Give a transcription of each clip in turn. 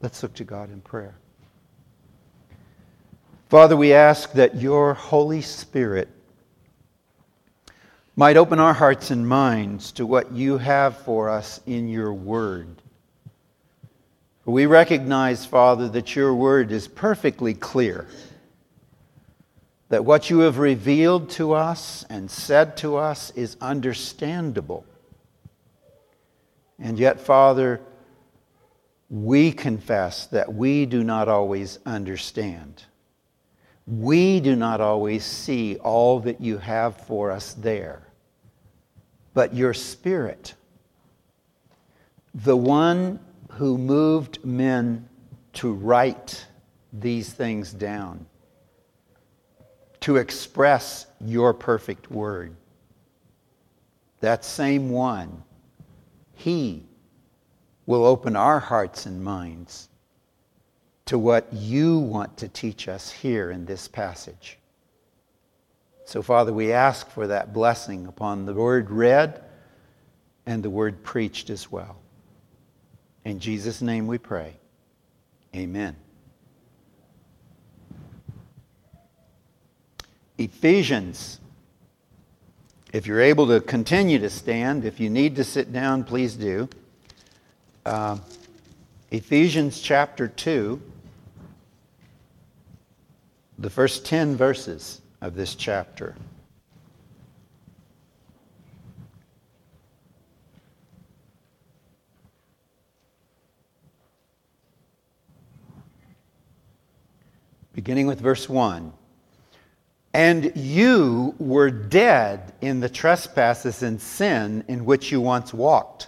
Let's look to God in prayer. Father, we ask that your Holy Spirit might open our hearts and minds to what you have for us in your word. We recognize, Father, that your word is perfectly clear, that what you have revealed to us and said to us is understandable. And yet, Father, we confess that we do not always understand. We do not always see all that you have for us there. But your Spirit, the one who moved men to write these things down, to express your perfect word, that same one, he will open our hearts and minds to what you want to teach us here in this passage. So, Father, we ask for that blessing upon the word read and the word preached as well. In Jesus' name we pray. Amen. Ephesians. If you're able to continue to stand, if you need to sit down, please do. Uh, Ephesians chapter 2, the first 10 verses of this chapter. Beginning with verse 1. And you were dead in the trespasses and sin in which you once walked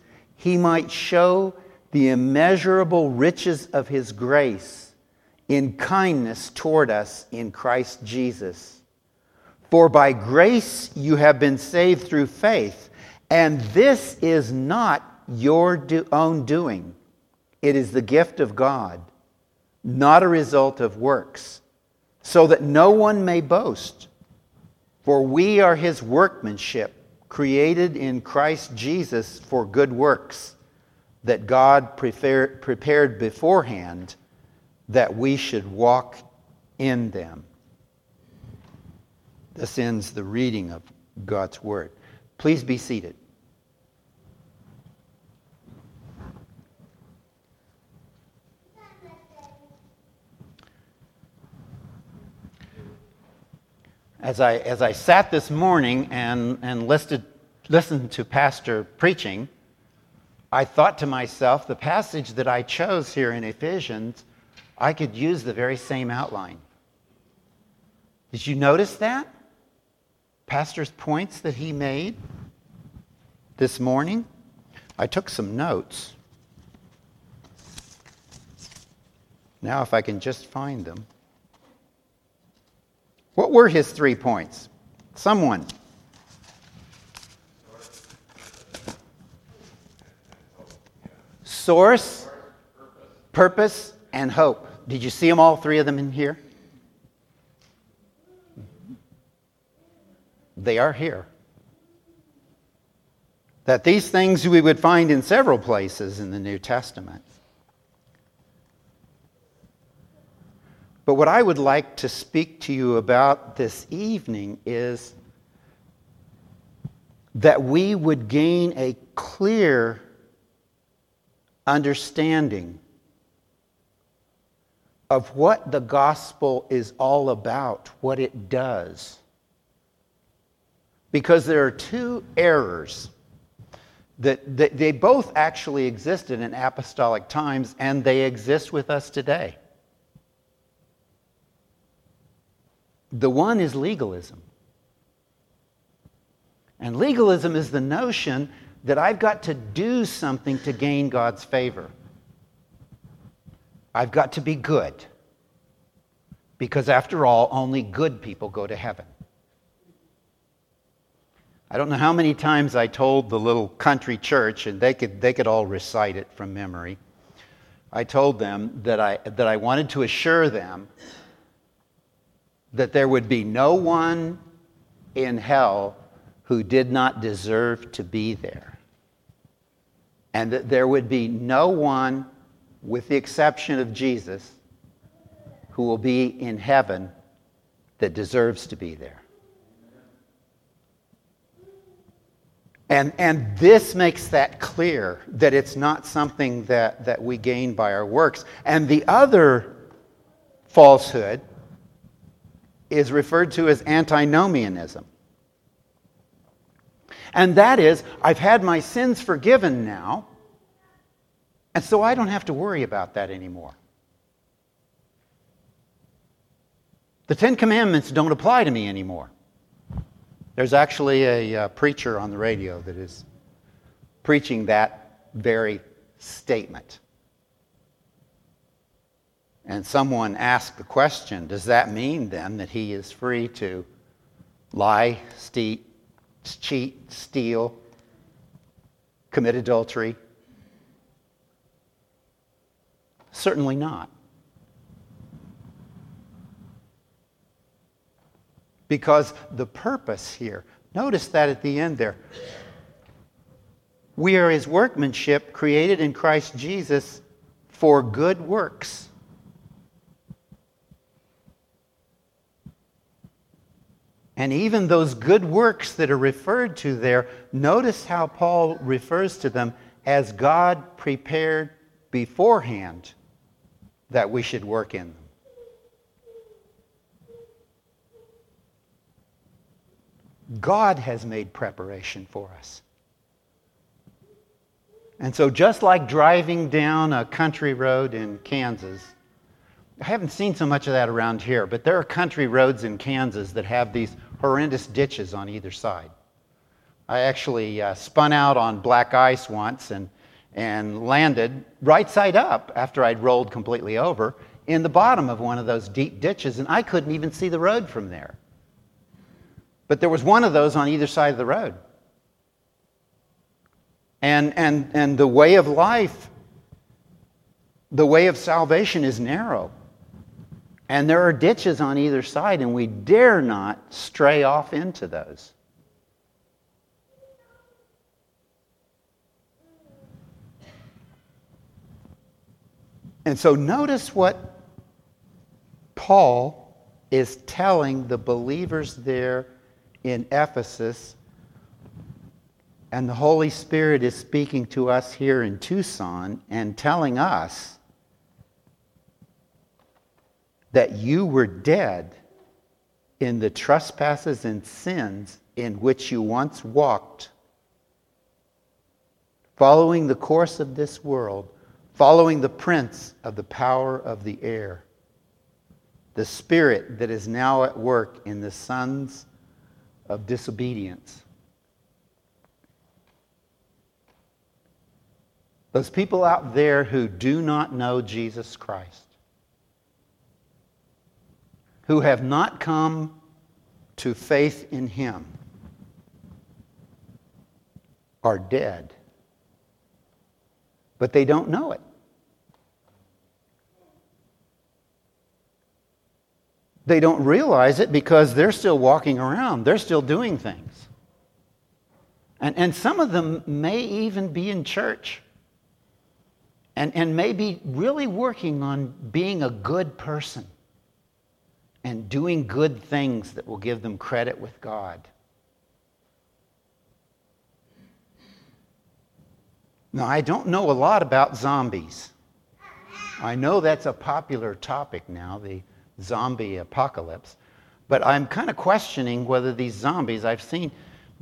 he might show the immeasurable riches of his grace in kindness toward us in Christ Jesus. For by grace you have been saved through faith, and this is not your do- own doing. It is the gift of God, not a result of works, so that no one may boast. For we are his workmanship created in Christ Jesus for good works that God prepared beforehand that we should walk in them. This ends the reading of God's Word. Please be seated. As I, as I sat this morning and, and listed, listened to Pastor preaching, I thought to myself, the passage that I chose here in Ephesians, I could use the very same outline. Did you notice that? Pastor's points that he made this morning? I took some notes. Now, if I can just find them. What were his three points? Someone. Source, purpose, and hope. Did you see them all three of them in here? They are here. That these things we would find in several places in the New Testament. But what I would like to speak to you about this evening is that we would gain a clear understanding of what the gospel is all about, what it does. Because there are two errors that, that they both actually existed in apostolic times and they exist with us today. The one is legalism. And legalism is the notion that I've got to do something to gain God's favor. I've got to be good. Because after all, only good people go to heaven. I don't know how many times I told the little country church, and they could, they could all recite it from memory. I told them that I, that I wanted to assure them that there would be no one in hell who did not deserve to be there. And that there would be no one, with the exception of Jesus, who will be in heaven that deserves to be there. And, and this makes that clear that it's not something that, that we gain by our works. And the other falsehood is referred to as antinomianism. And that is, I've had my sins forgiven now, and so I don't have to worry about that anymore. The Ten Commandments don't apply to me anymore. There's actually a uh, preacher on the radio that is preaching that very statement. And someone asked the question Does that mean then that he is free to lie, cheat, steal, commit adultery? Certainly not. Because the purpose here, notice that at the end there. We are his workmanship created in Christ Jesus for good works. And even those good works that are referred to there, notice how Paul refers to them as God prepared beforehand that we should work in them. God has made preparation for us. And so, just like driving down a country road in Kansas, I haven't seen so much of that around here, but there are country roads in Kansas that have these horrendous ditches on either side. I actually uh, spun out on black ice once and, and landed right side up after I'd rolled completely over in the bottom of one of those deep ditches, and I couldn't even see the road from there. But there was one of those on either side of the road. And, and, and the way of life, the way of salvation is narrow. And there are ditches on either side, and we dare not stray off into those. And so notice what Paul is telling the believers there in Ephesus. And the Holy Spirit is speaking to us here in Tucson and telling us that you were dead in the trespasses and sins in which you once walked, following the course of this world, following the prince of the power of the air, the spirit that is now at work in the sons of disobedience. Those people out there who do not know Jesus Christ, who have not come to faith in Him, are dead. But they don't know it. They don't realize it because they're still walking around, they're still doing things. And, and some of them may even be in church and, and may be really working on being a good person and doing good things that will give them credit with God. Now, I don't know a lot about zombies. I know that's a popular topic now, the zombie apocalypse, but I'm kind of questioning whether these zombies, I've seen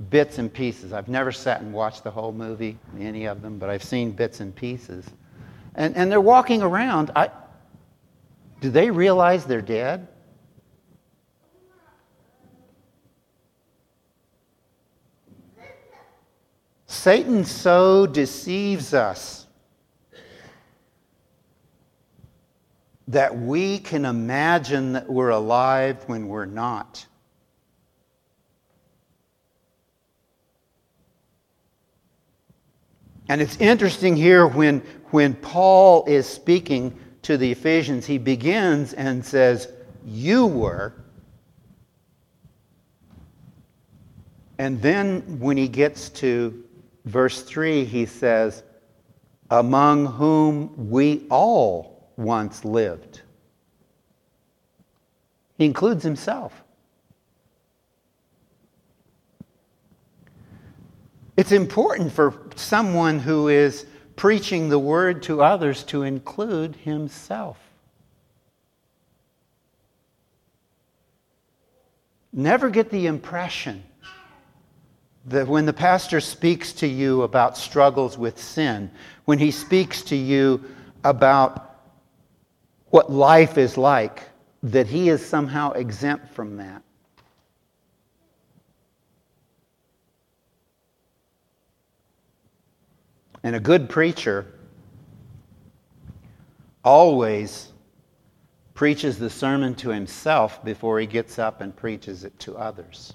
bits and pieces. I've never sat and watched the whole movie, any of them, but I've seen bits and pieces. And, and they're walking around. I, do they realize they're dead? Satan so deceives us that we can imagine that we're alive when we're not. And it's interesting here when, when Paul is speaking to the Ephesians, he begins and says, You were. And then when he gets to verse 3, he says, Among whom we all once lived. He includes himself. It's important for someone who is preaching the word to others to include himself. Never get the impression that when the pastor speaks to you about struggles with sin, when he speaks to you about what life is like, that he is somehow exempt from that. And a good preacher always preaches the sermon to himself before he gets up and preaches it to others.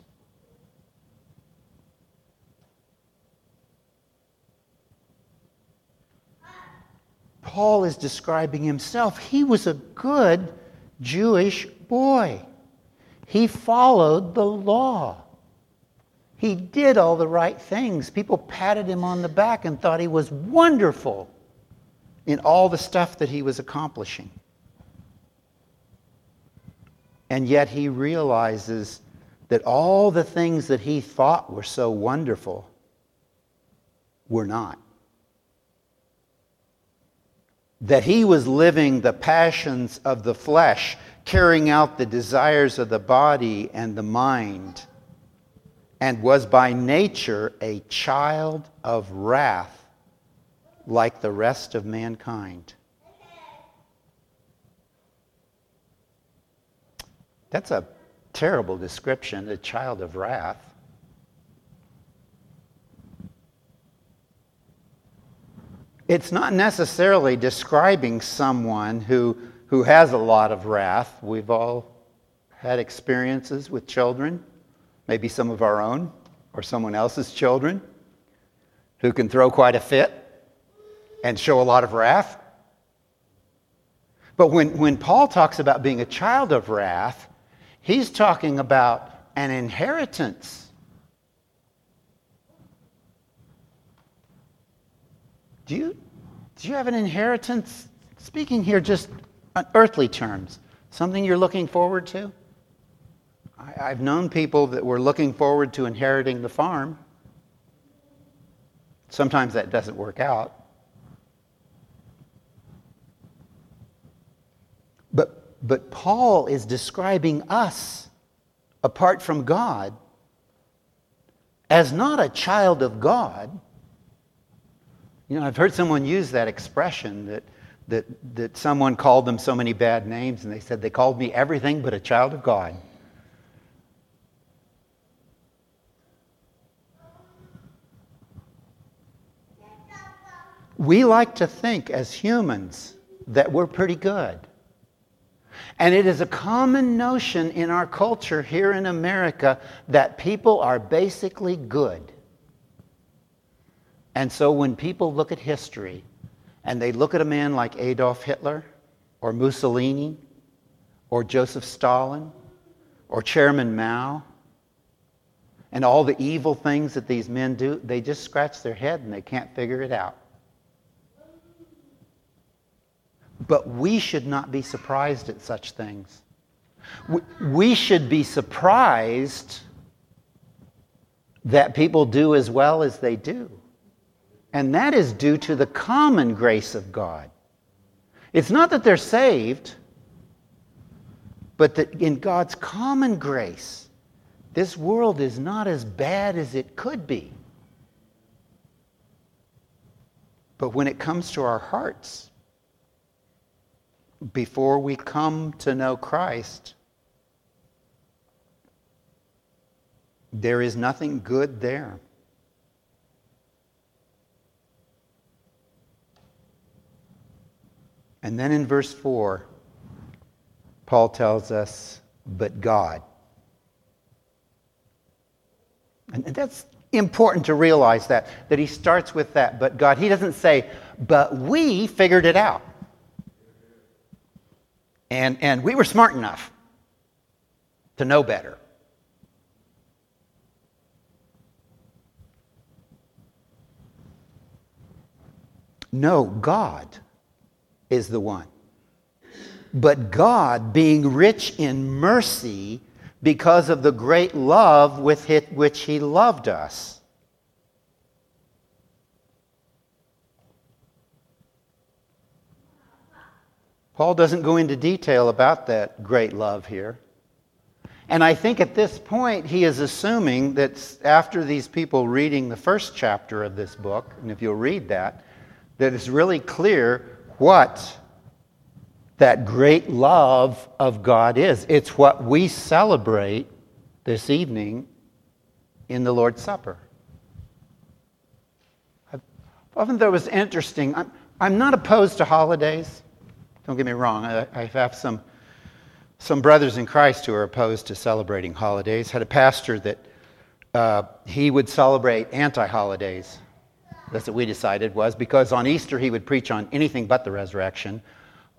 Paul is describing himself. He was a good Jewish boy. He followed the law. He did all the right things. People patted him on the back and thought he was wonderful in all the stuff that he was accomplishing. And yet he realizes that all the things that he thought were so wonderful were not. That he was living the passions of the flesh, carrying out the desires of the body and the mind and was by nature a child of wrath like the rest of mankind. That's a terrible description, a child of wrath. It's not necessarily describing someone who, who has a lot of wrath. We've all had experiences with children maybe some of our own or someone else's children, who can throw quite a fit and show a lot of wrath. But when, when Paul talks about being a child of wrath, he's talking about an inheritance. Do you, do you have an inheritance? Speaking here just on earthly terms, something you're looking forward to? I, have known people that were looking forward to inheriting the farm. Sometimes that doesn't work out. But, but Paul is describing us, apart from God, as not a child of God. You know, I've heard someone use that expression that, that, that someone called them so many bad names, and they said, They called me everything but a child of God. We like to think as humans that we're pretty good. And it is a common notion in our culture here in America that people are basically good. And so when people look at history and they look at a man like Adolf Hitler or Mussolini or Joseph Stalin or Chairman Mao and all the evil things that these men do, they just scratch their head and they can't figure it out. But we should not be surprised at such things. We should be surprised that people do as well as they do. And that is due to the common grace of God. It's not that they're saved, but that in God's common grace, this world is not as bad as it could be. But when it comes to our hearts, before we come to know Christ, there is nothing good there. And then in verse 4, Paul tells us, but God. And that's important to realize that, that he starts with that, but God. He doesn't say, but we figured it out. And, and we were smart enough to know better. No, God is the one. But God, being rich in mercy, because of the great love with which He loved us. Paul doesn't go into detail about that great love here. And I think at this point, he is assuming that after these people reading the first chapter of this book, and if you'll read that, that it's really clear what that great love of God is. It's what we celebrate this evening in the Lord's Supper. I often thought it was interesting. I'm, I'm not opposed to holidays. Don't get me wrong. I, I have some, some brothers in Christ who are opposed to celebrating holidays. Had a pastor that uh, he would celebrate anti-holidays. That's what we decided was because on Easter he would preach on anything but the resurrection.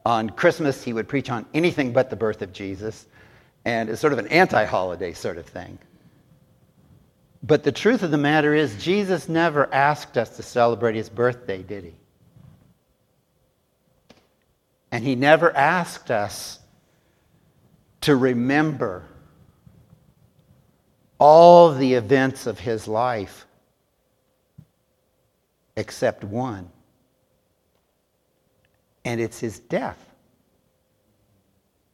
On Christmas, he would preach on anything but the birth of Jesus, and it's sort of an anti holiday sort of thing. But the truth of the matter is, Jesus never asked us to celebrate his birthday, did he? And he never asked us to remember all the events of his life except one and it's his death.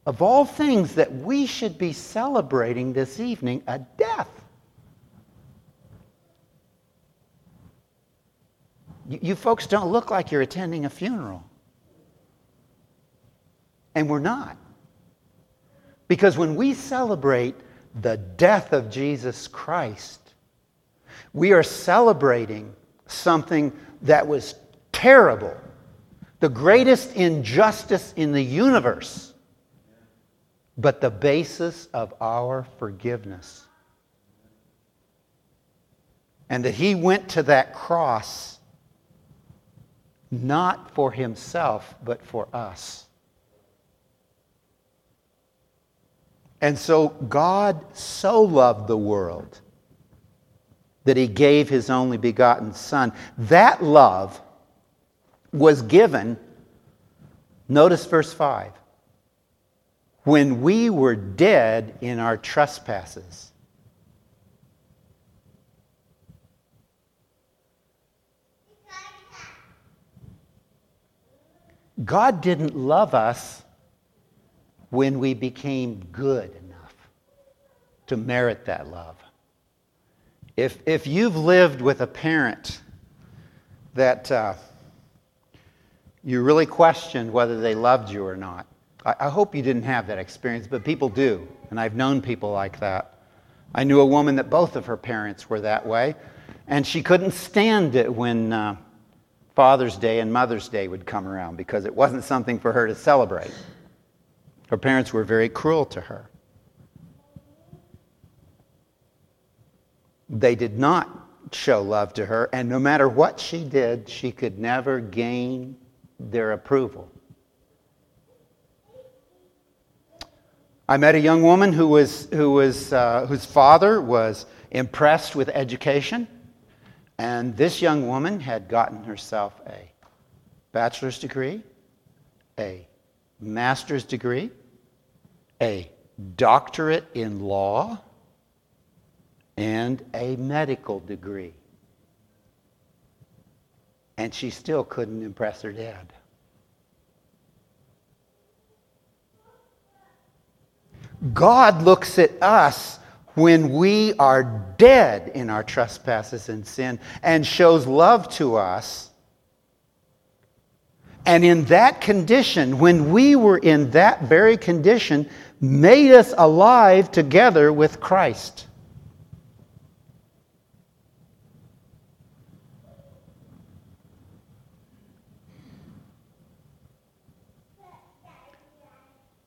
Of all things that we should be celebrating this evening, a death. You, folks don't look like you're attending a funeral. And we're not. Because when we celebrate the death of Jesus Christ, we are celebrating something that was terrible the greatest injustice in the universe, but the basis of our forgiveness. And that he went to that cross not for himself, but for us. And so God so loved the world that he gave his only begotten Son. That love was given, notice verse 5, when we were dead in our trespasses. God didn't love us when we became good enough to merit that love. If, if you've lived with a parent that uh, you really questioned whether they loved you or not. I, I hope you didn't have that experience, but people do, and I've known people like that. I knew a woman that both of her parents were that way, and she couldn't stand it when uh, Father's Day and Mother's Day would come around because it wasn't something for her to celebrate. Her parents were very cruel to her. They did not show love to her, and no matter what she did, she could never gain their approval. I met a young woman who was, who was, uh, whose father was impressed with education, and this young woman had gotten herself a bachelor's degree, a master's degree, a doctorate in law, and a medical degree. And she still couldn't impress her dad. God looks at us when we are dead in our trespasses and sin and shows love to us. And in that condition, when we were in that very condition, made us alive together with Christ.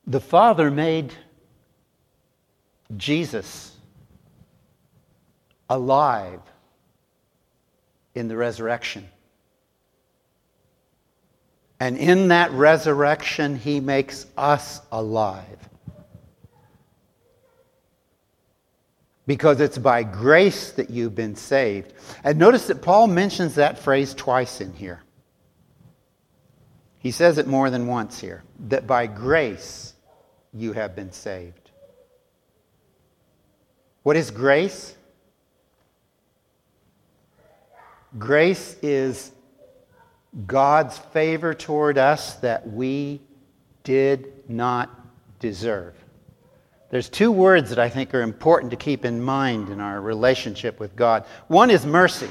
The Father made Jesus alive in the resurrection. And in that resurrection, he makes us alive. Because it's by grace that you've been saved. And notice that Paul mentions that phrase twice in here. He says it more than once here that by grace you have been saved. What is grace? Grace is God's favor toward us that we did not deserve. There's two words that I think are important to keep in mind in our relationship with God. One is mercy.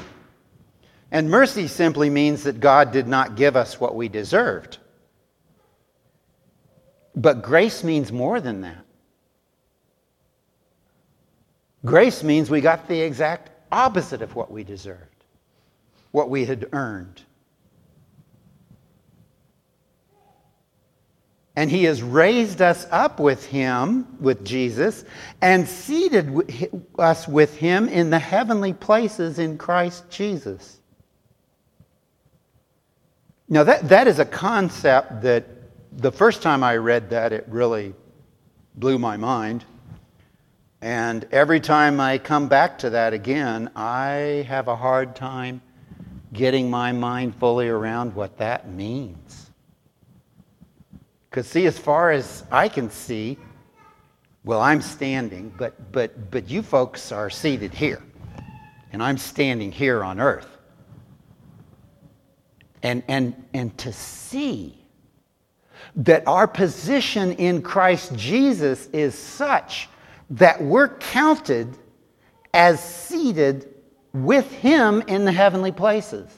And mercy simply means that God did not give us what we deserved. But grace means more than that. Grace means we got the exact opposite of what we deserved, what we had earned. And he has raised us up with him, with Jesus, and seated us with him in the heavenly places in Christ Jesus. Now, that, that is a concept that the first time I read that, it really blew my mind. And every time I come back to that again, I have a hard time getting my mind fully around what that means. Because, see, as far as I can see, well, I'm standing, but, but, but you folks are seated here, and I'm standing here on earth. And, and, and to see that our position in Christ Jesus is such that we're counted as seated with Him in the heavenly places.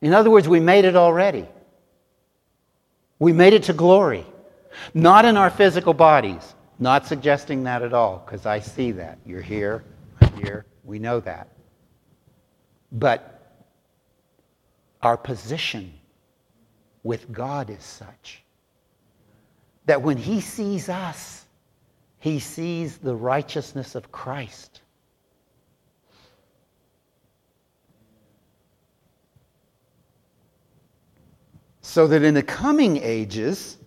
In other words, we made it already. We made it to glory. Not in our physical bodies. Not suggesting that at all, because I see that. You're here, I'm here. We know that. But our position with God is such that when He sees us, He sees the righteousness of Christ. So that in the coming ages,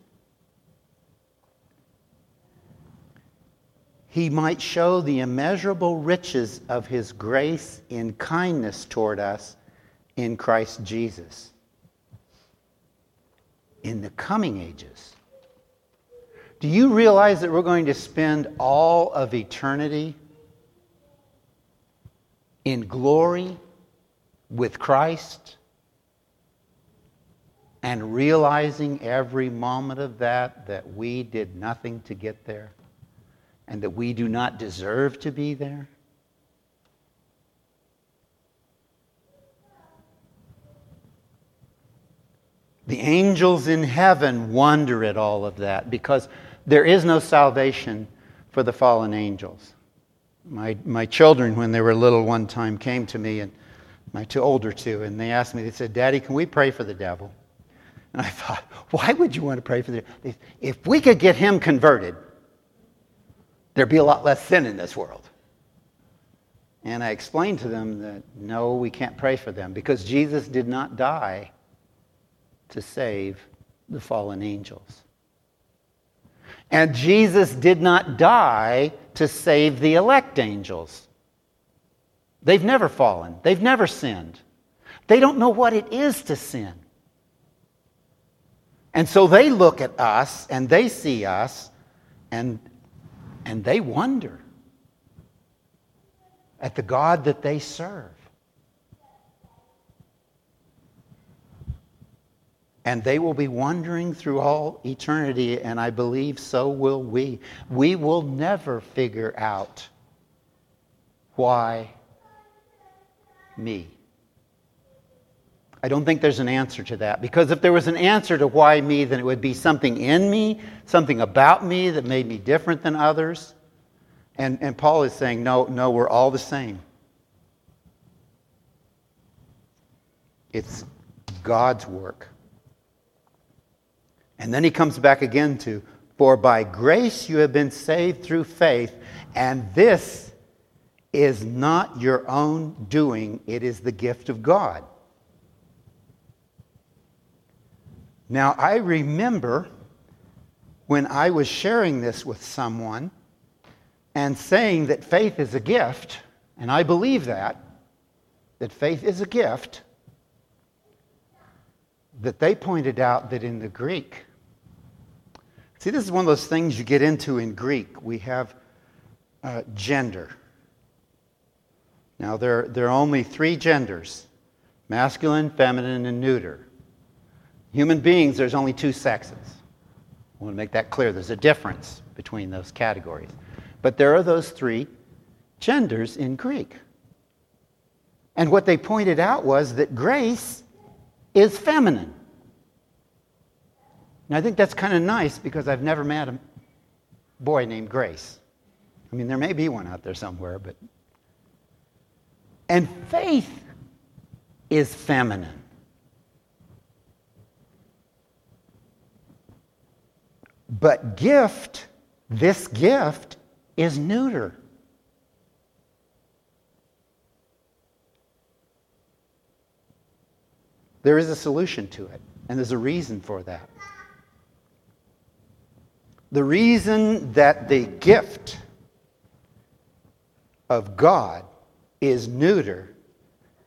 he might show the immeasurable riches of his grace in kindness toward us in Christ Jesus. In the coming ages. Do you realize that we're going to spend all of eternity in glory with Christ? And realizing every moment of that that we did nothing to get there and that we do not deserve to be there? The angels in heaven wonder at all of that because there is no salvation for the fallen angels. My, my children, when they were little, one time came to me, and my two older two, and they asked me, they said, Daddy, can we pray for the devil? And I thought, why would you want to pray for the devil? If we could get him converted, there'd be a lot less sin in this world. And I explained to them that no, we can't pray for them because Jesus did not die to save the fallen angels. And Jesus did not die to save the elect angels. They've never fallen, they've never sinned. They don't know what it is to sin. And so they look at us and they see us and, and they wonder at the God that they serve. And they will be wandering through all eternity, and I believe so will we. We will never figure out why me. I don't think there's an answer to that. Because if there was an answer to why me, then it would be something in me, something about me that made me different than others. And, and Paul is saying, no, no, we're all the same. It's God's work. And then he comes back again to, for by grace you have been saved through faith, and this is not your own doing, it is the gift of God. Now, I remember when I was sharing this with someone and saying that faith is a gift, and I believe that, that faith is a gift, that they pointed out that in the Greek, see, this is one of those things you get into in Greek. We have uh, gender. Now, there, there are only three genders masculine, feminine, and neuter. Human beings, there's only two sexes. I want to make that clear. There's a difference between those categories. But there are those three genders in Greek. And what they pointed out was that grace is feminine. And I think that's kind of nice because I've never met a boy named Grace. I mean, there may be one out there somewhere, but. And faith is feminine. But gift, this gift, is neuter. There is a solution to it, and there's a reason for that. The reason that the gift of God is neuter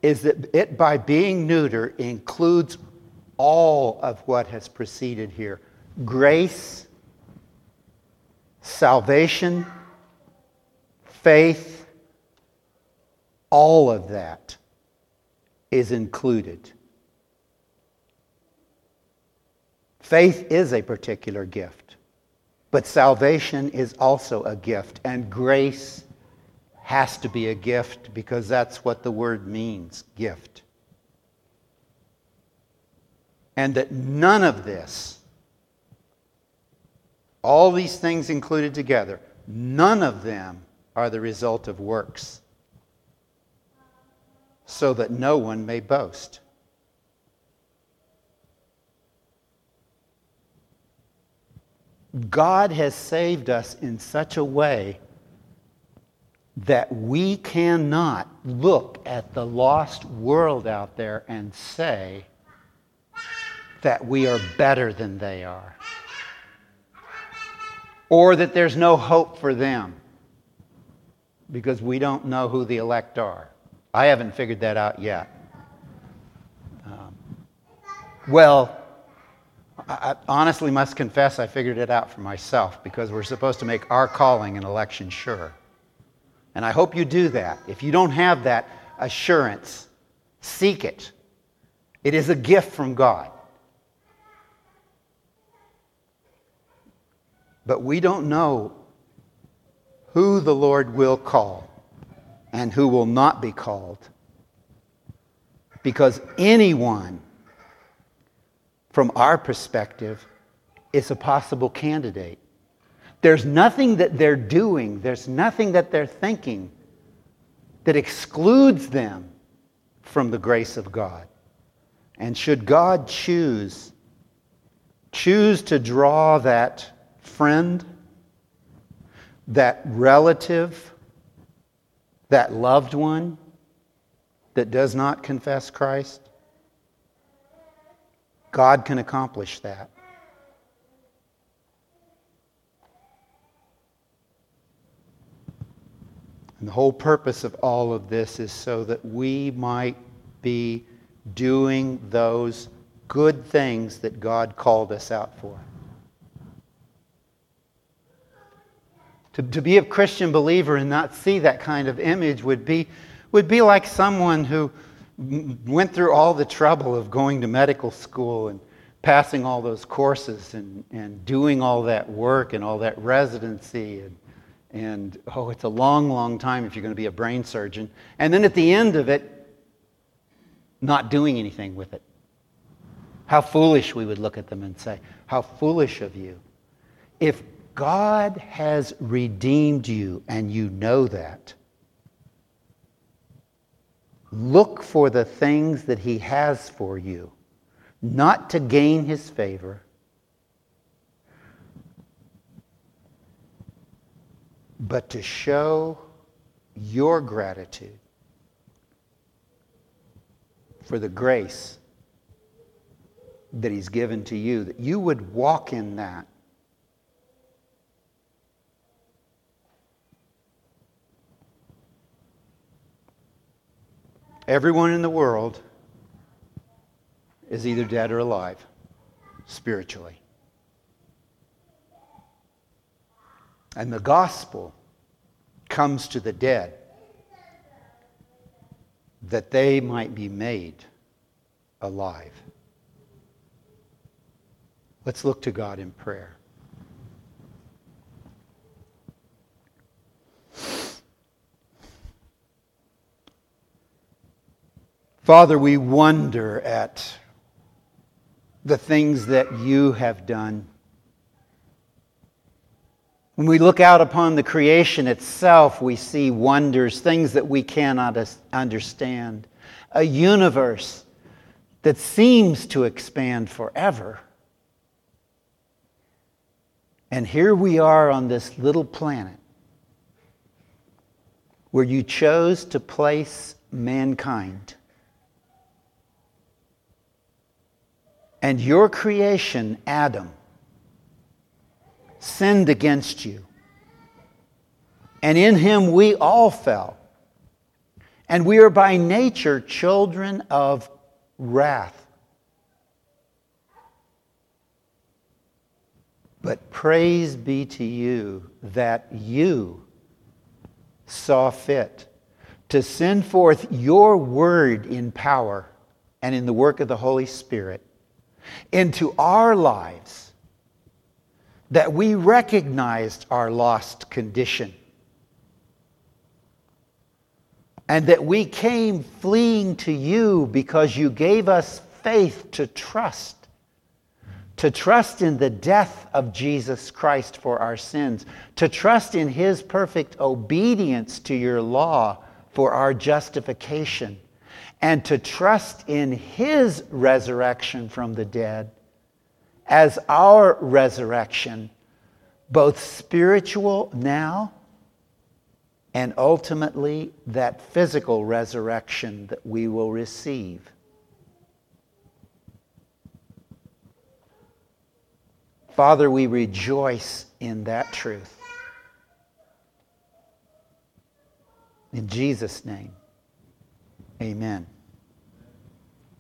is that it, by being neuter, includes all of what has preceded here grace, salvation, faith, all of that is included. Faith is a particular gift, but salvation is also a gift, and grace has to be a gift because that's what the word means gift. And that none of this all these things included together, none of them are the result of works, so that no one may boast. God has saved us in such a way that we cannot look at the lost world out there and say that we are better than they are or that there's no hope for them because we don't know who the elect are. I haven't figured that out yet. Um, well, I honestly must confess I figured it out for myself because we're supposed to make our calling and election sure. And I hope you do that. If you don't have that assurance, seek it. It is a gift from God. But we don't know who the Lord will call and who will not be called. Because anyone, from our perspective, is a possible candidate. There's nothing that they're doing, there's nothing that they're thinking that excludes them from the grace of God. And should God choose, choose to draw that friend, that relative, that loved one that does not confess Christ, God can accomplish that. And the whole purpose of all of this is so that we might be doing those good things that God called us out for. To, to be a Christian believer and not see that kind of image would be, would be like someone who went through all the trouble of going to medical school and passing all those courses and, and doing all that work and all that residency and, and oh, it's a long, long time if you're going to be a brain surgeon. And then at the end of it, not doing anything with it. How foolish we would look at them and say, How foolish of you. If God has redeemed you and you know that, look for the things that He has for you, not to gain His favor, but to show your gratitude for the grace that He's given to you, that you would walk in that. Everyone in the world is either dead or alive spiritually. And the gospel comes to the dead that they might be made alive. Let's look to God in prayer. Father, we wonder at the things that you have done. When we look out upon the creation itself, we see wonders, things that we cannot understand. A universe that seems to expand forever. And here we are on this little planet where you chose to place mankind. And your creation, Adam, sinned against you. And in him we all fell. And we are by nature children of wrath. But praise be to you that you saw fit to send forth your word in power and in the work of the Holy Spirit into our lives, that we recognized our lost condition, and that we came fleeing to you because you gave us faith to trust to trust in the death of Jesus Christ for our sins, to trust in his perfect obedience to your law for our justification, and to trust in his resurrection from the dead as our resurrection, both spiritual now and ultimately that physical resurrection that we will receive. Father, we rejoice in that truth. In Jesus' name, amen.